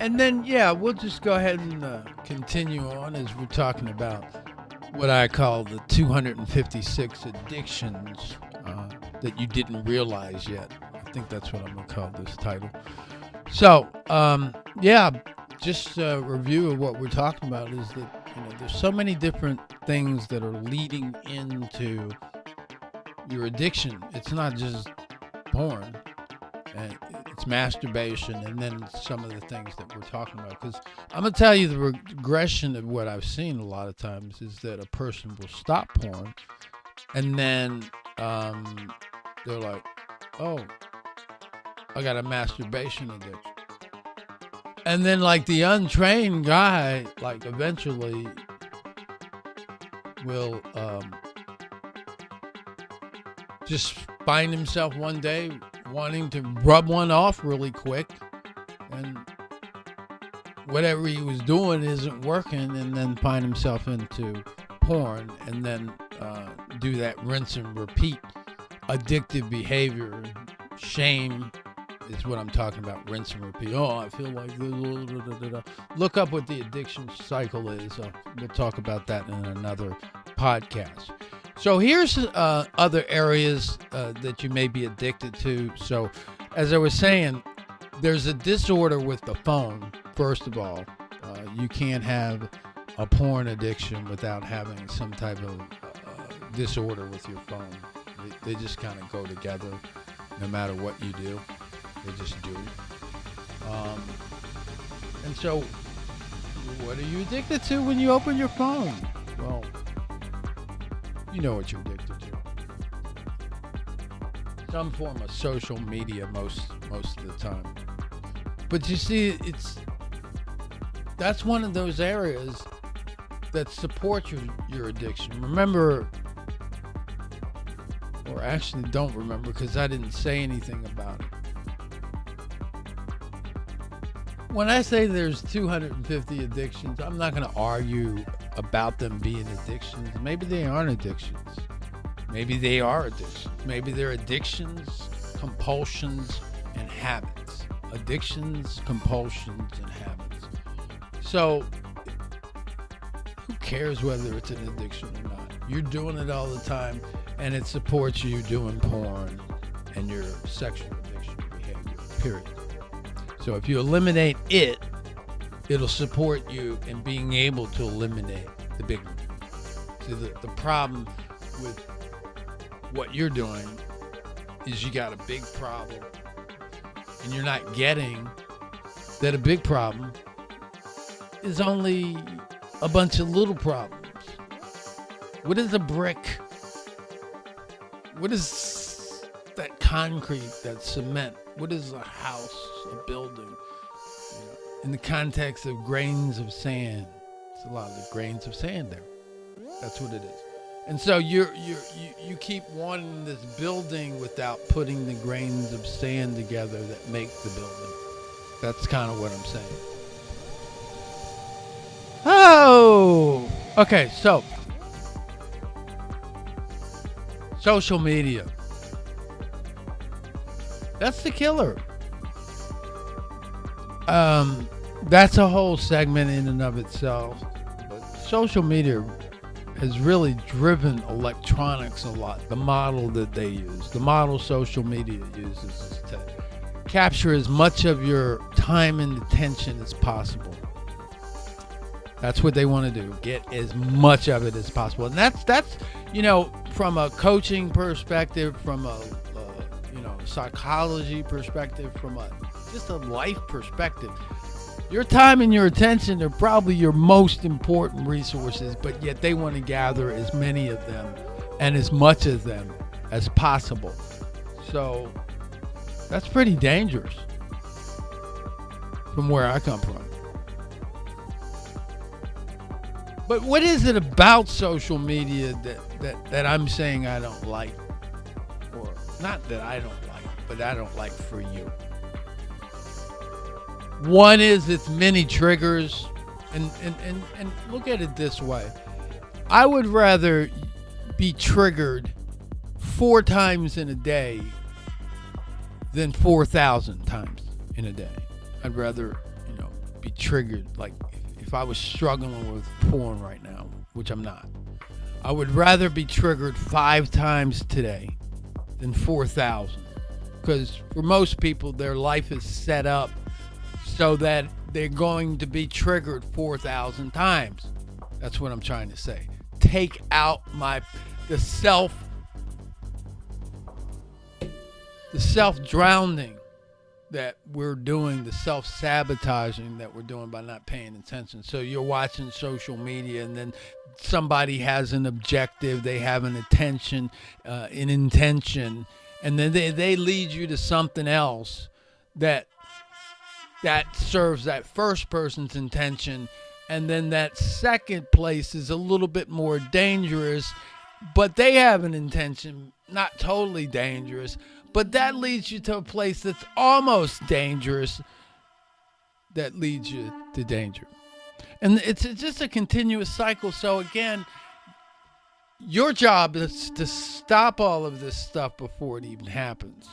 and then yeah, we'll just go ahead and uh, continue on as we're talking about what I call the 256 addictions uh, that you didn't realize yet. I think that's what I'm gonna call this title. So um, yeah, just a review of what we're talking about is that you know there's so many different things that are leading into your addiction. It's not just porn and it's masturbation and then some of the things that we're talking about. Because i'm to tell you the regression of what i've seen a lot of times is that a person will stop porn and then um, they're like oh i got a masturbation addiction. And then like the untrained guy like eventually will um, just find himself one day wanting to rub one off really quick and whatever he was doing isn't working and then find himself into porn and then uh, do that rinse and repeat addictive behavior. Shame is what i'm talking about rinse and repeat. Oh i feel like look up what the addiction cycle is. Uh, we'll talk about that in another podcast so here's uh, other areas uh, that you may be addicted to. So, as I was saying, there's a disorder with the phone. First of all, uh, you can't have a porn addiction without having some type of uh, disorder with your phone. They, they just kind of go together, no matter what you do. They just do. Um, and so, what are you addicted to when you open your phone? Well, you know what you're addicted to. Some form of social media most most of the time. But you see, it's that's one of those areas that support your your addiction. Remember, or actually don't remember because I didn't say anything about it. When I say there's 250 addictions, I'm not going to argue about them being addictions. Maybe they aren't addictions. Maybe they are addictions. Maybe they're addictions, compulsions, and habits. Addictions, compulsions, and habits. So, who cares whether it's an addiction or not? You're doing it all the time, and it supports you doing porn and your sexual addiction behavior, period. So, if you eliminate it, it'll support you in being able to eliminate the big one. See, the, the problem with what you're doing is you got a big problem and you're not getting that a big problem is only a bunch of little problems. What is a brick? What is that concrete, that cement? What is a house, a building? In the context of grains of sand. It's a lot of grains of sand there. That's what it is. And so you're, you you keep wanting this building without putting the grains of sand together that make the building. That's kind of what I'm saying. Oh, okay. So social media. That's the killer. Um, that's a whole segment in and of itself. But social media has really driven electronics a lot. The model that they use, the model social media uses is to capture as much of your time and attention as possible. That's what they want to do. Get as much of it as possible. And that's that's you know from a coaching perspective, from a uh, you know psychology perspective, from a just a life perspective your time and your attention are probably your most important resources, but yet they want to gather as many of them and as much of them as possible. So that's pretty dangerous from where I come from. But what is it about social media that, that, that I'm saying I don't like? Or not that I don't like, but I don't like for you? One is its many triggers, and, and, and, and look at it this way I would rather be triggered four times in a day than 4,000 times in a day. I'd rather, you know, be triggered. Like if, if I was struggling with porn right now, which I'm not, I would rather be triggered five times today than 4,000. Because for most people, their life is set up so that they're going to be triggered 4,000 times. That's what I'm trying to say. Take out my the self the self drowning that we're doing, the self sabotaging that we're doing by not paying attention. So you're watching social media, and then somebody has an objective, they have an attention, uh, an intention, and then they, they lead you to something else that that serves that first person's intention and then that second place is a little bit more dangerous but they have an intention not totally dangerous but that leads you to a place that's almost dangerous that leads you to danger. And it's, just a continuous cycle. So again your job is to stop all of this stuff before it even happens.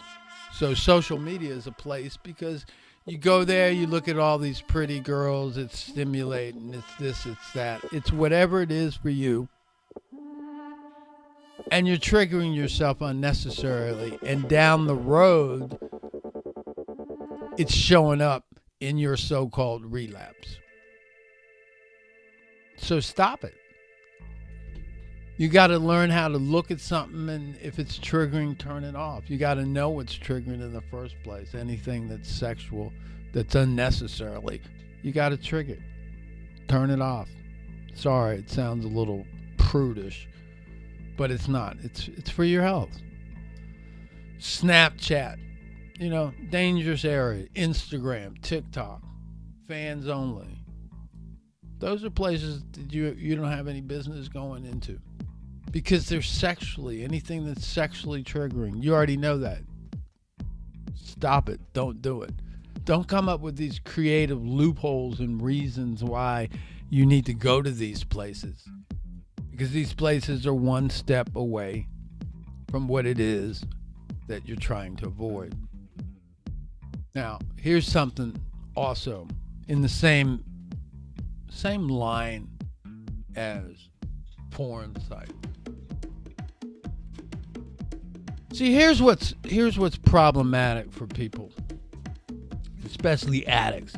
So social media is a place because you go there, you look at all these pretty girls, it's stimulating, it's this, it's that. It's whatever it is for you. And you're triggering yourself unnecessarily. And down the road, it's showing up in your so called relapse. So stop it. You got to learn how to look at something, and if it's triggering, turn it off. You got to know what's triggering in the first place. Anything that's sexual, that's unnecessarily, you got to trigger it. Turn it off. Sorry, it sounds a little prudish, but it's not. It's it's for your health. Snapchat, you know, dangerous area. Instagram, TikTok, fans only. Those are places that you you don't have any business going into because they're sexually anything that's sexually triggering. You already know that. Stop it. Don't do it. Don't come up with these creative loopholes and reasons why you need to go to these places. Because these places are one step away from what it is that you're trying to avoid. Now, here's something also in the same same line as porn site. See, here's what's here's what's problematic for people, especially addicts,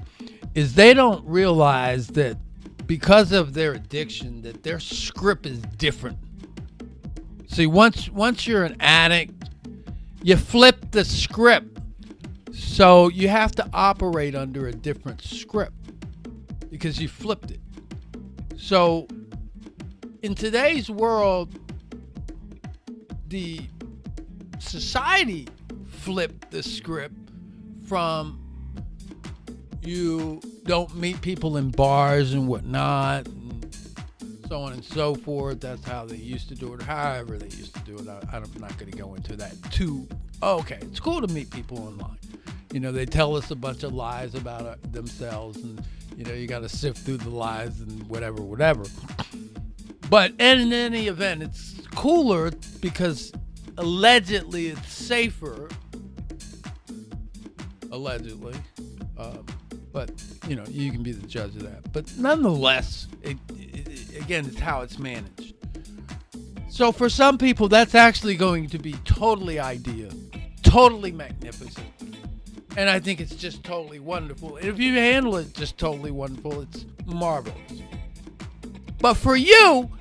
is they don't realize that because of their addiction that their script is different. See, once once you're an addict, you flip the script. So you have to operate under a different script because you flipped it. So in today's world, the society flipped the script from you don't meet people in bars and whatnot, and so on and so forth. That's how they used to do it, however they used to do it. I, am not going to go into that too. Oh, okay, it's cool to meet people online. You know, they tell us a bunch of lies about uh, themselves, and you know, you got to sift through the lies and whatever, whatever. But in any event, it's cooler because allegedly it's safer. Allegedly. Um, but, you know, you can be the judge of that. But nonetheless, it, it, again, it's how it's managed. So for some people, that's actually going to be totally ideal, totally magnificent. And I think it's just totally wonderful. And if you handle it just totally wonderful, it's marvelous. But for you,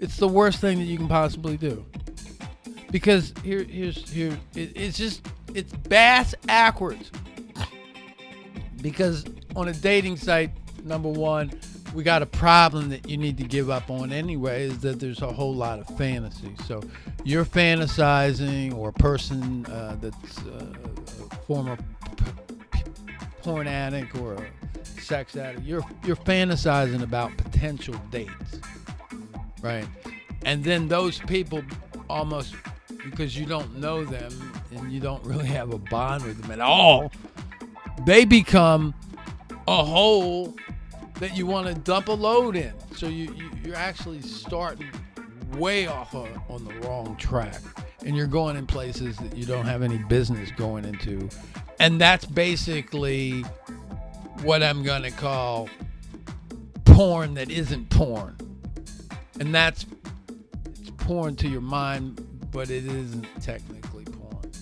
it's the worst thing that you can possibly do because here here's here it, it's just it's bass backwards. Because on a dating site number one we got a problem that you need to give up on anyway is that there's a whole lot of fantasy. So you're fantasizing or a person uh, that's uh, a former porn addict or a sex addict you're you're fantasizing about potential dates right? And then those people almost because you don't know them and you don't really have a bond with them at all, they become a hole that you want to dump a load in. So you, you are actually starting way off on, on the wrong track, and you're going in places that you don't have any business going into, and that's basically what I'm to call porn that isn't porn. And that's it's porn to your mind, but it isn't technically porn.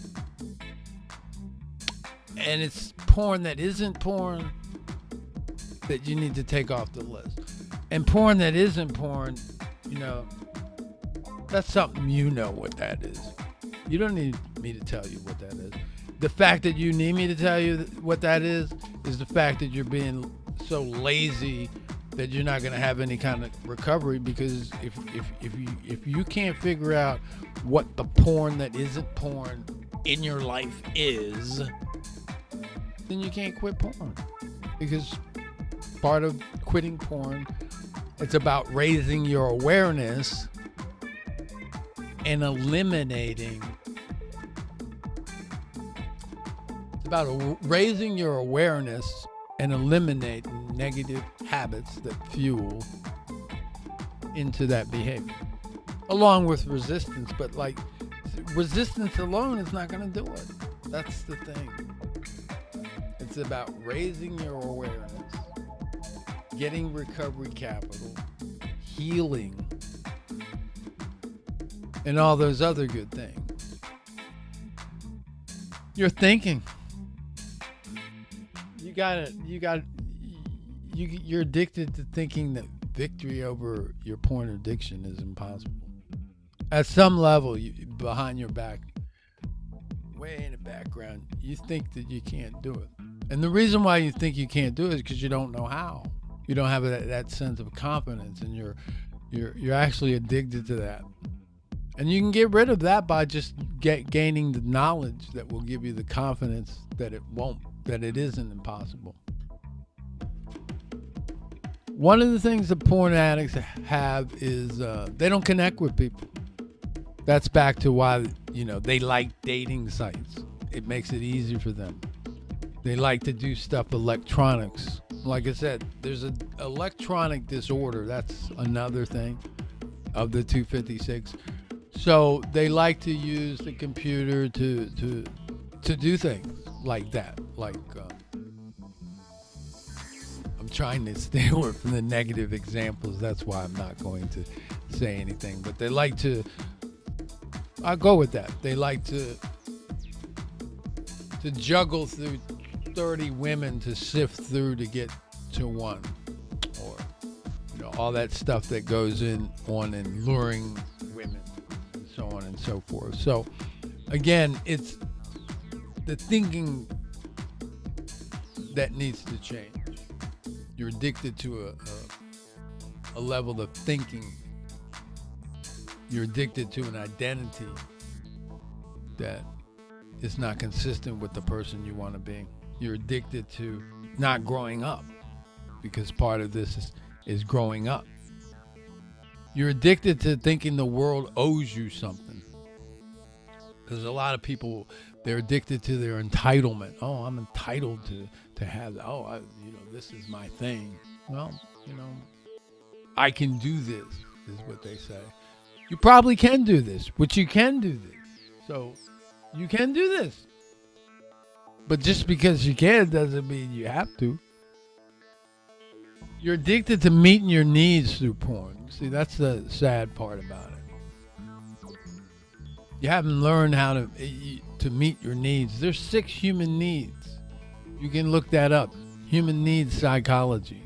And it's porn that isn't porn that you need to take off the list. And porn that isn't porn, you know, that's something you know what that is. You don't need me to tell you what that is. The fact that you need me to tell you what that is is the fact that you're being so lazy that you're not going to have any kind of recovery because if, if, if you if you can't figure out what the porn that isn't porn in your life is then you can't quit porn. Because part of quitting porn it's about raising your awareness and eliminating it's about raising your awareness and eliminating negative habits that fuel into that behavior along with resistance. But like resistance alone is not going to do it. That's the thing. It's about raising your awareness getting recovery capital healing and all those other good things. You're thinking. You got it. you got you you're addicted to thinking that victory over your porn addiction is impossible. At some level you, behind your back way in the background you think that you can't do it. And the reason why you think you can't do it is because you don't know how. You don't have that, that sense of confidence and you're you're you're actually addicted to that. And you can get rid of that by just get gaining the knowledge that will give you the confidence that it won't that it isn't impossible. One of the things that porn addicts have is uh, they don't connect with people. That's back to why you know they like dating sites. It makes it easy for them. They like to do stuff electronics. Like I said, there's an electronic disorder. That's another thing of the 256. So they like to use the computer to to to do things like that. Like uh, trying to stay away from the negative examples. That's why I'm not going to say anything. But they like to. I go with that. They like to to juggle through 30 women to sift through to get to one, or you know all that stuff that goes in on in luring women, and so on and so forth. So again, it's the thinking that needs to change. You're addicted to a, a, a level of thinking. You're addicted to an identity that is not consistent with the person you want to be. You're addicted to not growing up because part of this is, is growing up. You're addicted to thinking the world owes you something. Because a lot of people they're addicted to their entitlement. Oh, I'm entitled to to have. Oh, I, you know, this is my thing. Well, you know, I can do this. Is what they say. You probably can do this, but you can do this. So you can do this. But just because you can doesn't mean you have to. You're addicted to meeting your needs through porn. See, that's the sad part about it. You haven't learned how to eh, to meet your needs. There's six human needs. You can look that up. Human needs psychology.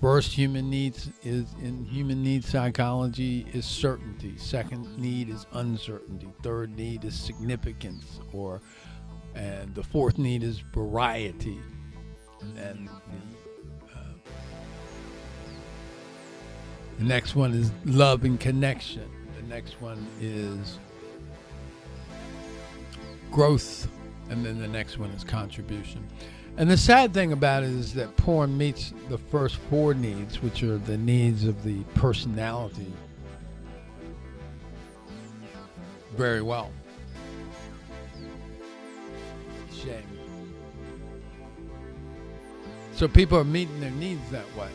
First human needs is in human needs psychology is certainty. Second need is uncertainty. Third need is significance or and the fourth need is variety. And the, uh, the next one is love and connection. The next one is growth, and then the next one is contribution. And the sad thing about it is that porn meets the first four needs, which are the needs of the personality, very well. Shame. So people are meeting their needs that way.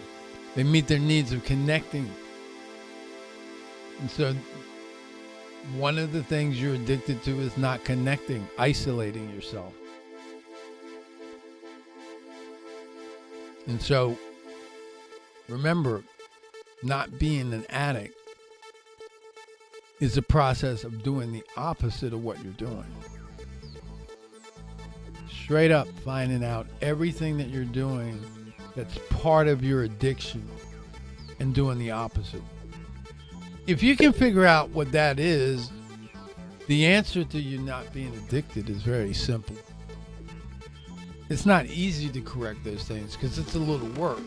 They meet their needs of connecting. And so one of the things you're addicted to is not connecting, isolating yourself. And so remember, not being an addict is a process of doing the opposite of what you're doing. Straight up finding out everything that you're doing that's part of your addiction and doing the opposite. If you can figure out what that is, the answer to you not being addicted is very simple. It's not easy to correct those things because it's a little work.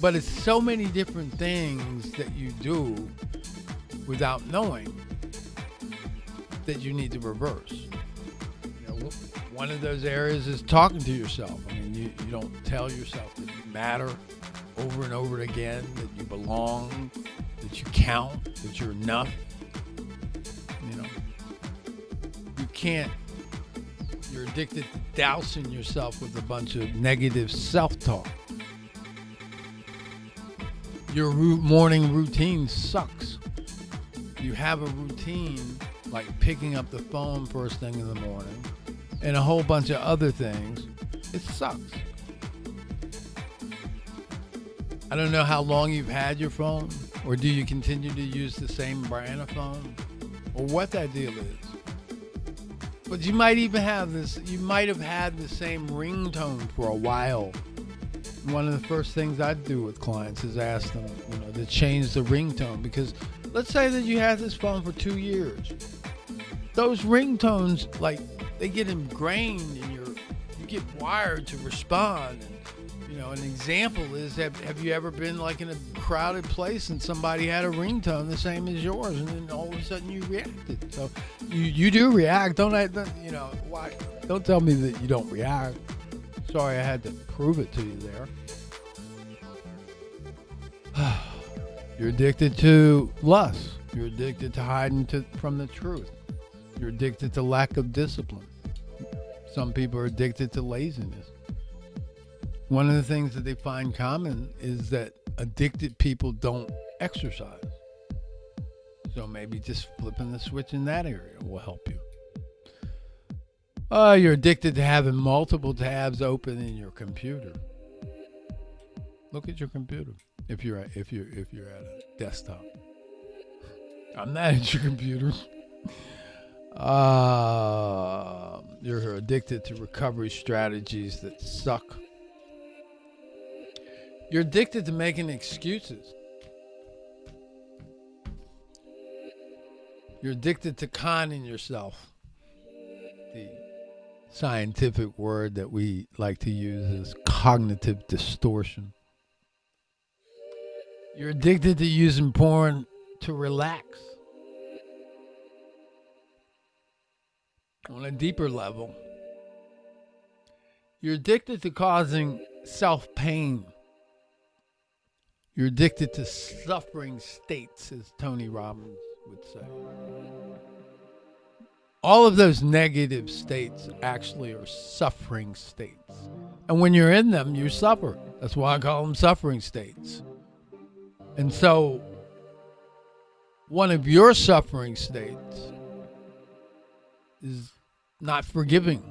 But it's so many different things that you do without knowing that you need to reverse. You know, one of those areas is talking to yourself. I mean, you, you don't tell yourself that you matter over and over again, that you belong, that you count, that you're enough. You know, you can't, you're addicted to dousing yourself with a bunch of negative self talk your morning routine sucks. You have a routine like picking up the phone first thing in the morning and a whole bunch of other things. It sucks. I don't know how long you've had your phone, or do you continue to use the same brand phone, or what that deal is. But you might even have this, you might have had the same ringtone for a while one of the first things I do with clients is ask them, you know, to change the ringtone because let's say that you had this phone for two years. Those ringtones, like, they get ingrained in your, you get wired to respond. You know, an example is have, have you ever been like in a crowded place and somebody had a ringtone the same as yours and then all of a sudden you reacted? So you, you do react. Don't I, you know, why? Don't tell me that you don't react. Sorry, I had to prove it to you there. You're addicted to lust. You're addicted to hiding to, from the truth. You're addicted to lack of discipline. Some people are addicted to laziness. One of the things that they find common is that addicted people don't exercise. So maybe just flipping the switch in that area will help you. Oh, you're addicted to having multiple tabs open in your computer. Look at your computer if you're at, if you're if you're at a desktop. I'm not at your computer. Uh, you're addicted to recovery strategies that suck. You're addicted to making excuses. You're addicted to conning yourself. The scientific word that we like to use is cognitive distortion. You're addicted to using porn to relax. On a deeper level, you're addicted to causing self pain. You're addicted to suffering states, as Tony Robbins would say all of those negative states actually are suffering states. And when you're in them, you suffer. That's why I call them suffering states. And so, one of your suffering states is not forgiving.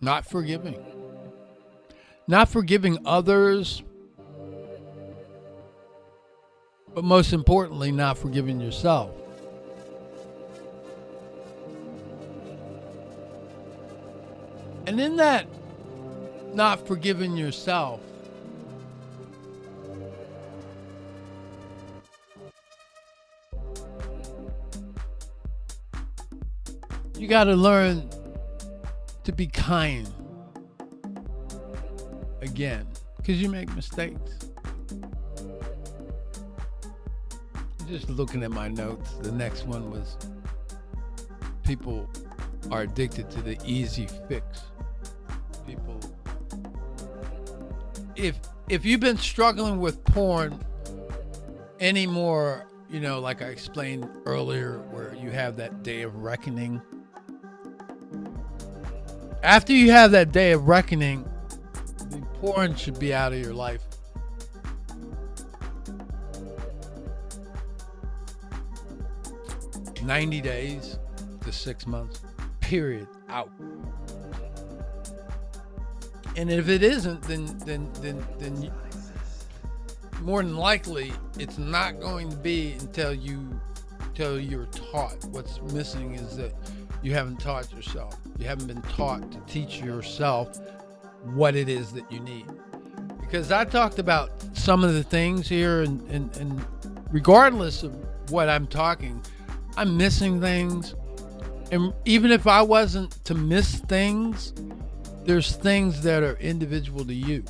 Not forgiving. Not forgiving others, but most importantly, not forgiving yourself. And in that not forgiving yourself, you got to learn to be kind again because you make mistakes. Just looking at my notes, the next one was people are addicted to the easy fix people if if you've been struggling with porn anymore you know like i explained earlier where you have that day of reckoning after you have that day of reckoning porn should be out of your life Ninety days to six months, period, out. And if it isn't, then then then then you, more than likely it's not going to be until you until you're taught. What's missing is that you haven't taught yourself. You haven't been taught to teach yourself what it is that you need. Because I talked about some of the things here, and, and, and regardless of what I'm talking, I'm missing things. And even if I wasn't to miss things, there's things that are individual to you.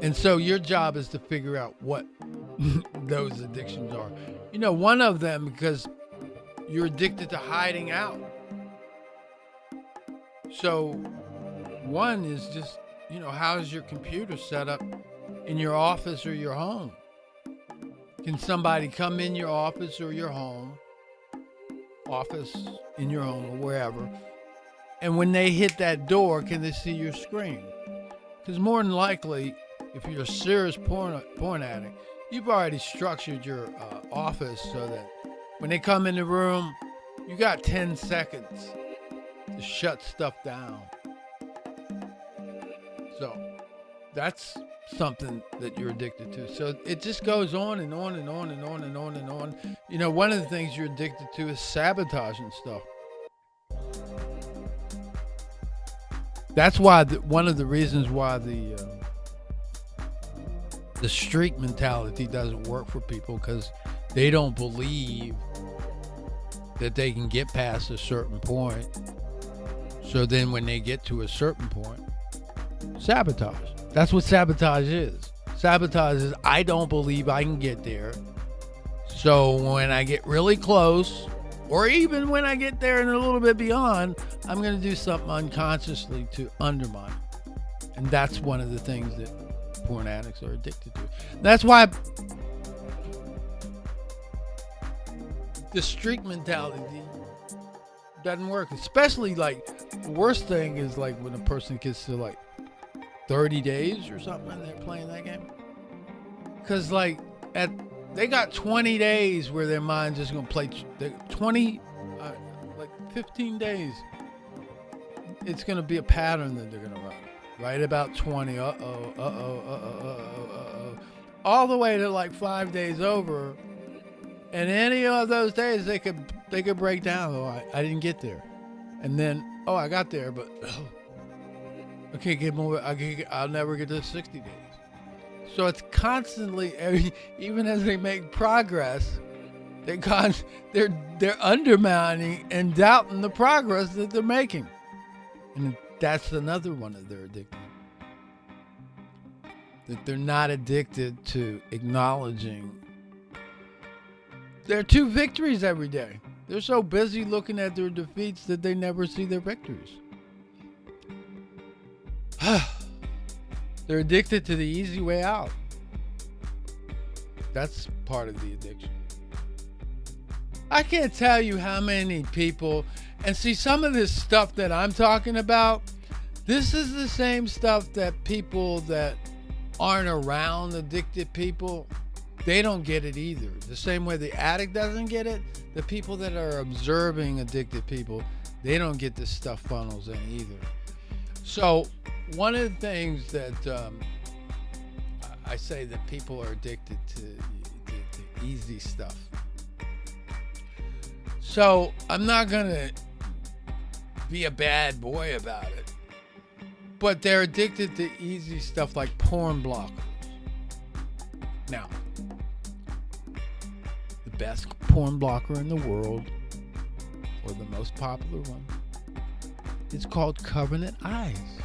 And so your job is to figure out what those addictions are. You know, one of them, because you're addicted to hiding out. So, one is just, you know, how's your computer set up in your office or your home? Can somebody come in your office or your home, office in your home or wherever, and when they hit that door, can they see your screen? Because more than likely, if you're a serious porn, porn addict, you've already structured your uh, office so that when they come in the room, you got 10 seconds to shut stuff down. That's something that you're addicted to. So it just goes on and on and on and on and on and on. You know, one of the things you're addicted to is sabotaging stuff. That's why the, one of the reasons why the uh, the streak mentality doesn't work for people because they don't believe that they can get past a certain point. So then when they get to a certain point, sabotage. That's what sabotage is. Sabotage is I don't believe I can get there. So when I get really close, or even when I get there and a little bit beyond, I'm going to do something unconsciously to undermine. It. And that's one of the things that porn addicts are addicted to. That's why the streak mentality doesn't work. Especially like the worst thing is like when a person gets to like 30 days or something and they're playing that game. Cause like at they got 20 days where their mind's just gonna play 20 uh, like 15 days. It's gonna be a pattern that they're gonna run. Right about 20. Uh oh. Uh oh. Uh oh. Uh oh. Uh oh. All the way to like five days over and any of those days they could they could break down. Oh, I, I didn't get there, and then oh I got there, but I can't get more. I can't, I'll never get to 60 days. So it's constantly, even as they make progress, they got they're they're undermining and doubting the progress that they're making, and that's another one of their addictions. That they're not addicted to acknowledging there are two victories every day. They're so busy looking at their defeats that they never see their victories. They're addicted to the easy way out. That's part of the addiction. I can't tell you how many people, and see, some of this stuff that I'm talking about, this is the same stuff that people that aren't around addicted people they don't get it either. The same way the addict doesn't get it, the people that are observing addicted people, they don't get this stuff funnels in either. So, one of the things that um, I say that people are addicted to, to, to easy stuff. So, I'm not going to be a bad boy about it, but they're addicted to easy stuff like porn blockers. Now, the best porn blocker in the world, or the most popular one, is called Covenant Eyes.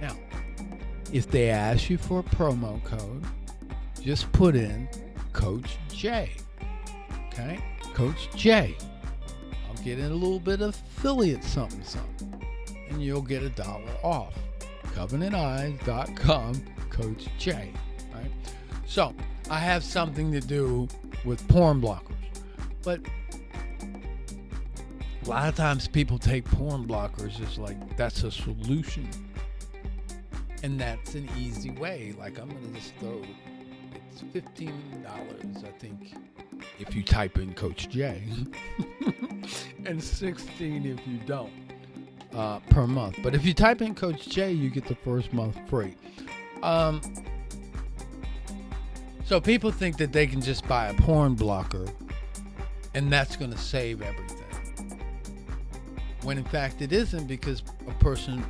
Now, if they ask you for a promo code, just put in Coach J. Okay? Coach J. I'll get in a little bit of affiliate something something. And you'll get a dollar off. CovenantEyes.com, Coach J. Right? So I have something to do with porn blockers. But a lot of times people take porn blockers as like that's a solution. And that's an easy way. Like I'm gonna just throw it's fifteen dollars, I think, if you type in Coach J. and sixteen if you don't. uh, per month. But if you type in Coach J, you get the first month free. Um, so people think that they can just buy a porn blocker and that's going to save everything. When in fact it isn't because a person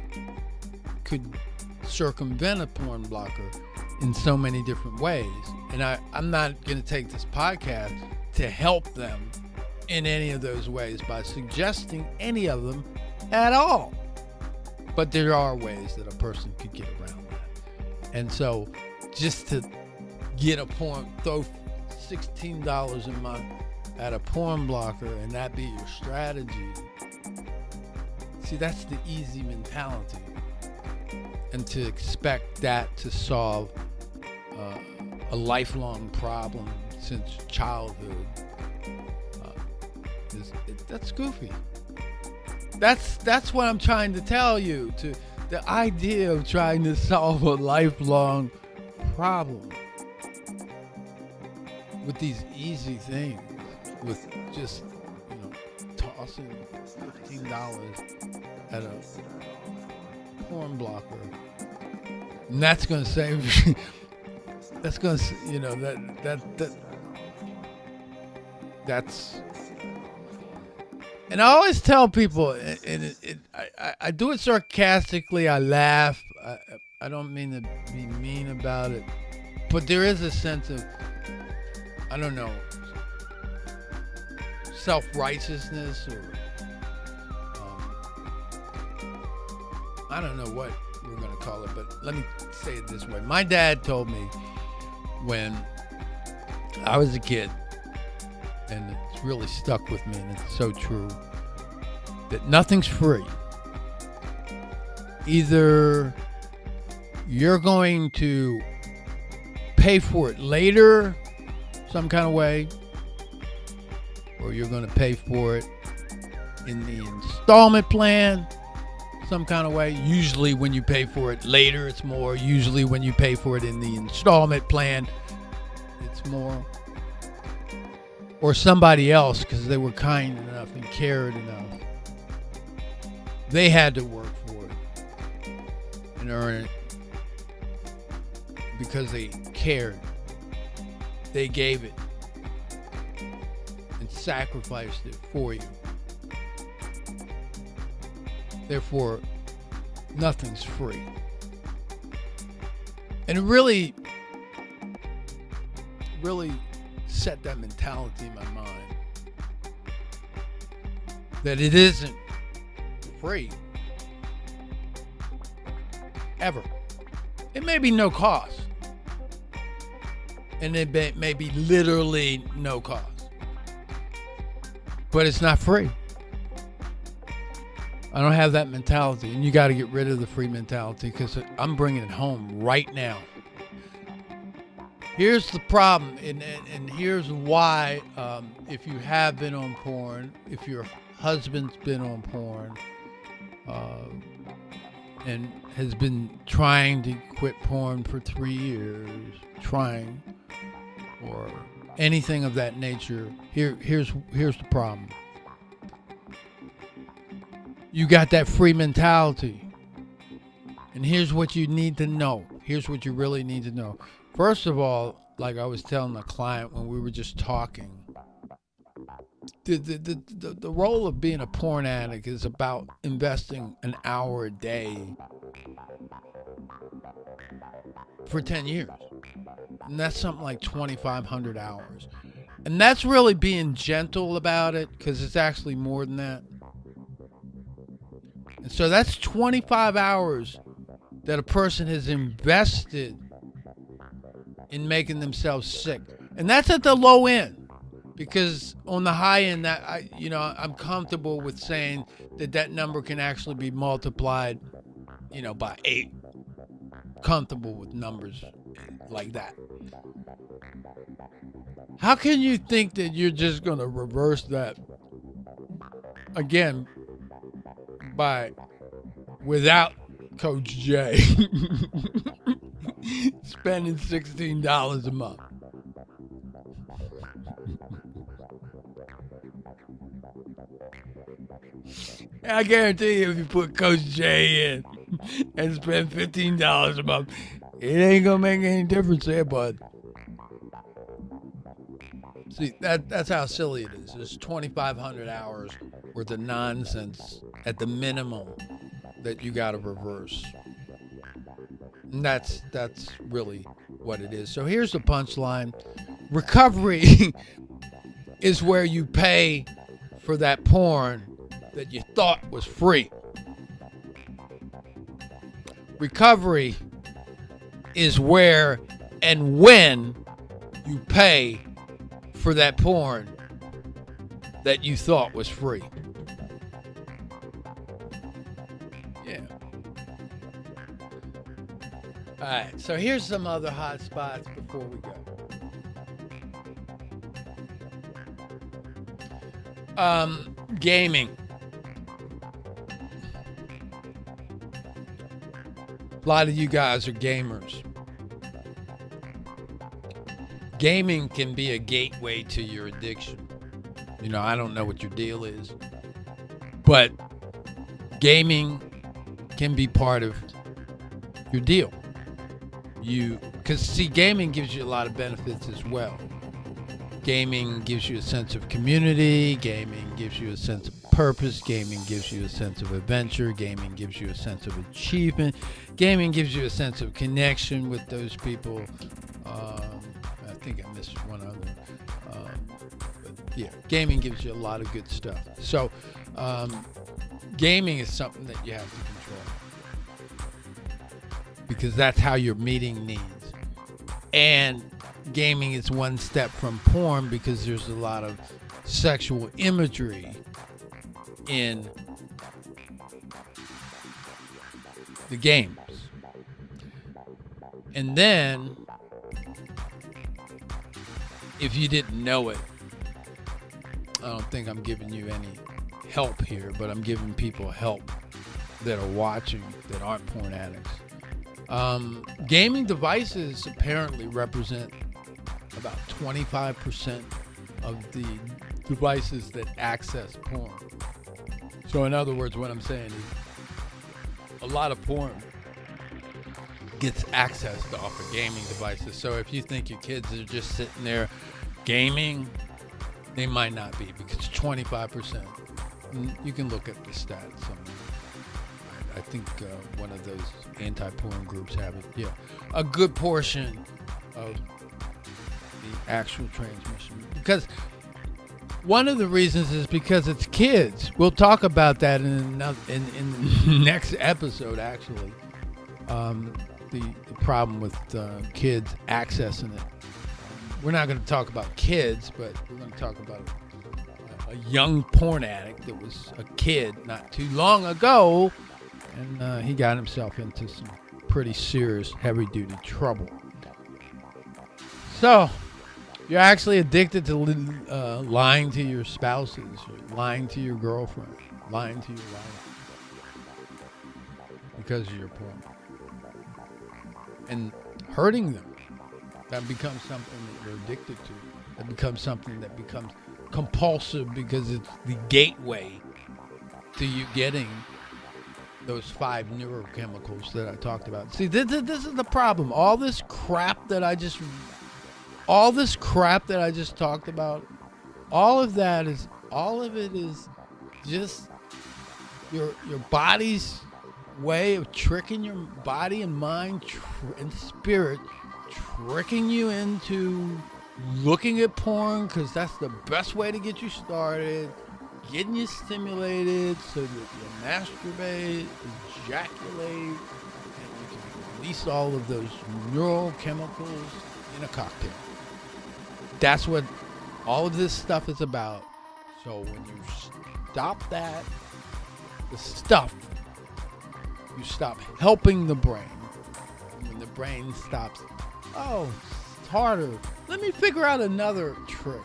could circumvent a porn blocker in so many different ways. And I, I'm not going to take this podcast to help them in any of those ways by suggesting any of them at all. But there are ways that a person could get around that. And so just to get a porn, throw $16 a month at a porn blocker and that be your strategy. See, that's the easy mentality. And to expect that to solve uh, a lifelong problem since childhood uh, is, it, that's goofy. That's that's what I'm trying to tell you. To the idea of trying to solve a lifelong problem with these easy things, with just you know tossing fifteen dollars at a porn blocker, and that's going to save. that's going to you know that that that that's and I always tell people, and it, it, I, I do it sarcastically. I laugh. I, I don't mean to be mean about it, but there is a sense of, I don't know, self righteousness or, I don't know what we're going to call it, but let me say it this way. My dad told me when I was a kid, and it's really stuck with me, and it's so true that nothing's free. Either you're going to pay for it later, some kind of way, or you're going to pay for it in the installment plan, some kind of way. Usually, when you pay for it later, it's more. Usually, when you pay for it in the installment plan, it's more or somebody else because they were kind enough and cared enough. They had to work for it and earn it because they cared. They gave it and sacrificed it for you. Therefore, nothing's free. And it really, really set that mentality in my mind that it isn't free ever. It may be no cost, and it may, may be literally no cost, but it's not free. I don't have that mentality, and you got to get rid of the free mentality because I'm bringing it home right now. Here's the problem, and, and, and here's why um, if you have been on porn, if your husband's been on porn, uh, and has been trying to quit porn for three years, trying, or anything of that nature, here, here's, here's the problem. You got that free mentality. And here's what you need to know. Here's what you really need to know. First of all, like I was telling the client when we were just talking, the, the, the, the, the role of being a porn addict is about investing an hour a day for 10 years. And that's something like 2,500 hours. And that's really being gentle about it because it's actually more than that. So that's 25 hours that a person has invested in making themselves sick. And that's at the low end. Because on the high end that I you know, I'm comfortable with saying that that number can actually be multiplied, you know, by 8. Comfortable with numbers like that. How can you think that you're just going to reverse that again by without Coach J? spending $16 a month. I guarantee you, if you put Coach J in and spend fifteen dollars a month, it ain't gonna make any difference there, bud. See, that that's how silly it is. There's 2,500 hours worth of nonsense at the minimum that you got to reverse. And that's that's really what it is. So here's the punchline: recovery is where you pay for that porn that you thought was free. Recovery is where and when you pay for that porn that you thought was free. Yeah. All right, so here's some other hot spots before we go. Um, gaming. A lot of you guys are gamers. Gaming can be a gateway to your addiction. You know, I don't know what your deal is, but gaming can be part of your deal. You, because see, gaming gives you a lot of benefits as well. Gaming gives you a sense of community, gaming gives you a sense of purpose, gaming gives you a sense of adventure, gaming gives you a sense of achievement, gaming gives you a sense of connection with those people. I think I missed one other. Um, yeah, gaming gives you a lot of good stuff. So, um, gaming is something that you have to control because that's how you're meeting needs. And gaming is one step from porn because there's a lot of sexual imagery in the games. And then, if you didn't know it, I don't think I'm giving you any help here, but I'm giving people help that are watching that aren't porn addicts. Um, gaming devices apparently represent about 25% of the devices that access porn. So, in other words, what I'm saying is a lot of porn gets accessed off of gaming devices. So, if you think your kids are just sitting there gaming, they might not be because 25%. You can look at the stats. Somewhere. I think uh, one of those anti-porn groups have it. Yeah, a good portion of the actual transmission because one of the reasons is because it's kids. We'll talk about that in another, in, in the next episode. Actually, um, the, the problem with uh, kids accessing it. We're not going to talk about kids, but we're going to talk about a, a young porn addict that was a kid not too long ago and uh, he got himself into some pretty serious heavy duty trouble. So, you're actually addicted to uh, lying to your spouses, lying to your girlfriend, lying to your wife because of your porn. And hurting them. That becomes something that you're addicted to. That becomes something that becomes compulsive because it's the gateway to you getting those five neurochemicals that I talked about. See, this, this is the problem. All this crap that I just, all this crap that I just talked about, all of that is, all of it is just your your body's way of tricking your body and mind tr- and spirit, tricking you into looking at porn because that's the best way to get you started getting you stimulated so that you masturbate, ejaculate, and you can release all of those neurochemicals in a cocktail. That's what all of this stuff is about. So when you stop that, the stuff, you stop helping the brain. When the brain stops, oh, it's harder. Let me figure out another trick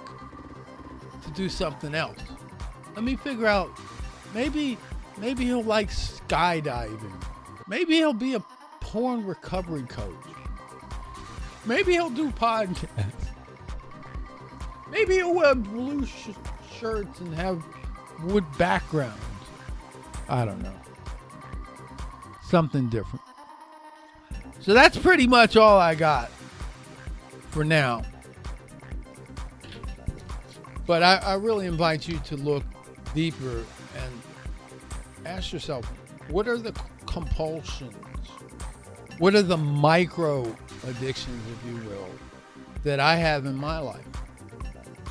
to do something else. Let me figure out. Maybe, maybe he'll like skydiving. Maybe he'll be a porn recovery coach. Maybe he'll do podcasts. Maybe he'll wear blue sh- shirts and have wood backgrounds. I don't know. Something different. So that's pretty much all I got for now. But I, I really invite you to look deeper and ask yourself what are the compulsions? What are the micro addictions, if you will, that I have in my life?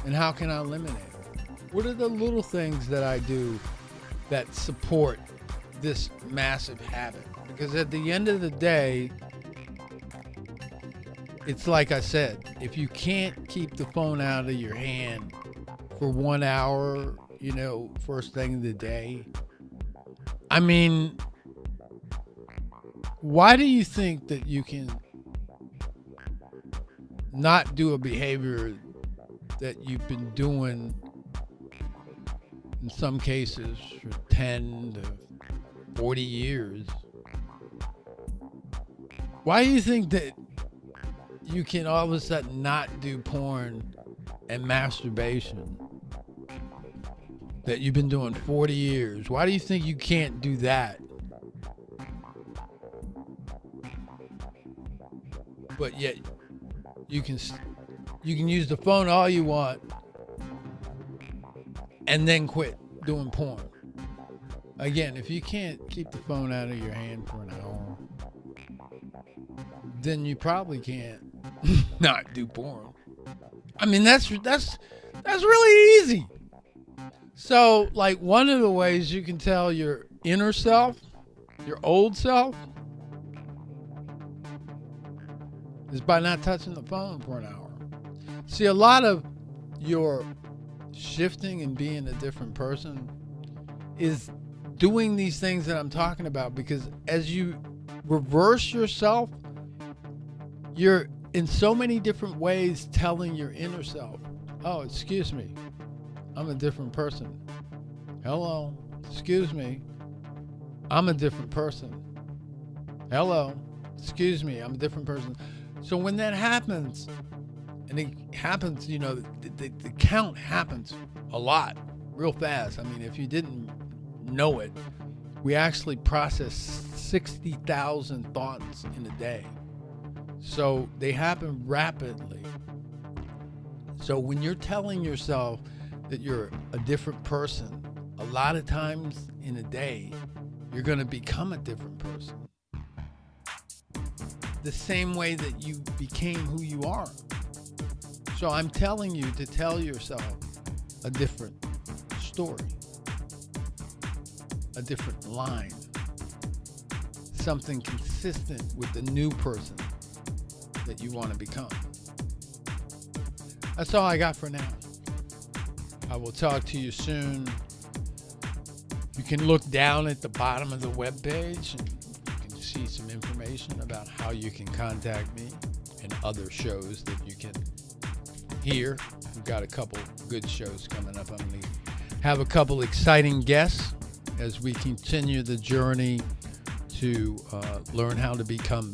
And how can I eliminate them? What are the little things that I do that support this massive habit? Because at the end of the day, it's like I said, if you can't keep the phone out of your hand for one hour, you know, first thing of the day, I mean, why do you think that you can not do a behavior that you've been doing in some cases for 10 to 40 years? Why do you think that you can all of a sudden not do porn and masturbation that you've been doing 40 years? Why do you think you can't do that? But yet you can you can use the phone all you want and then quit doing porn. Again, if you can't keep the phone out of your hand for an hour, then you probably can't not do porn. I mean, that's that's that's really easy. So, like one of the ways you can tell your inner self, your old self, is by not touching the phone for an hour. See, a lot of your shifting and being a different person is doing these things that I'm talking about because as you reverse yourself, you're in so many different ways telling your inner self, oh, excuse me, I'm a different person. Hello, excuse me, I'm a different person. Hello, excuse me, I'm a different person. So when that happens, and it happens, you know, the, the, the count happens a lot, real fast. I mean, if you didn't know it, we actually process 60,000 thoughts in a day. So they happen rapidly. So when you're telling yourself that you're a different person, a lot of times in a day, you're going to become a different person. The same way that you became who you are. So I'm telling you to tell yourself a different story, a different line, something consistent with the new person that you want to become. That's all I got for now. I will talk to you soon. You can look down at the bottom of the web page and you can see some information about how you can contact me and other shows that you can hear. We've got a couple good shows coming up. I'm going to have a couple exciting guests as we continue the journey to uh, learn how to become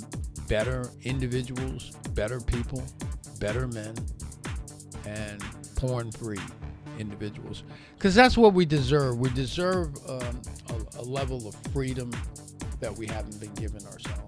better individuals, better people, better men, and porn free individuals. Because that's what we deserve. We deserve um, a, a level of freedom that we haven't been given ourselves.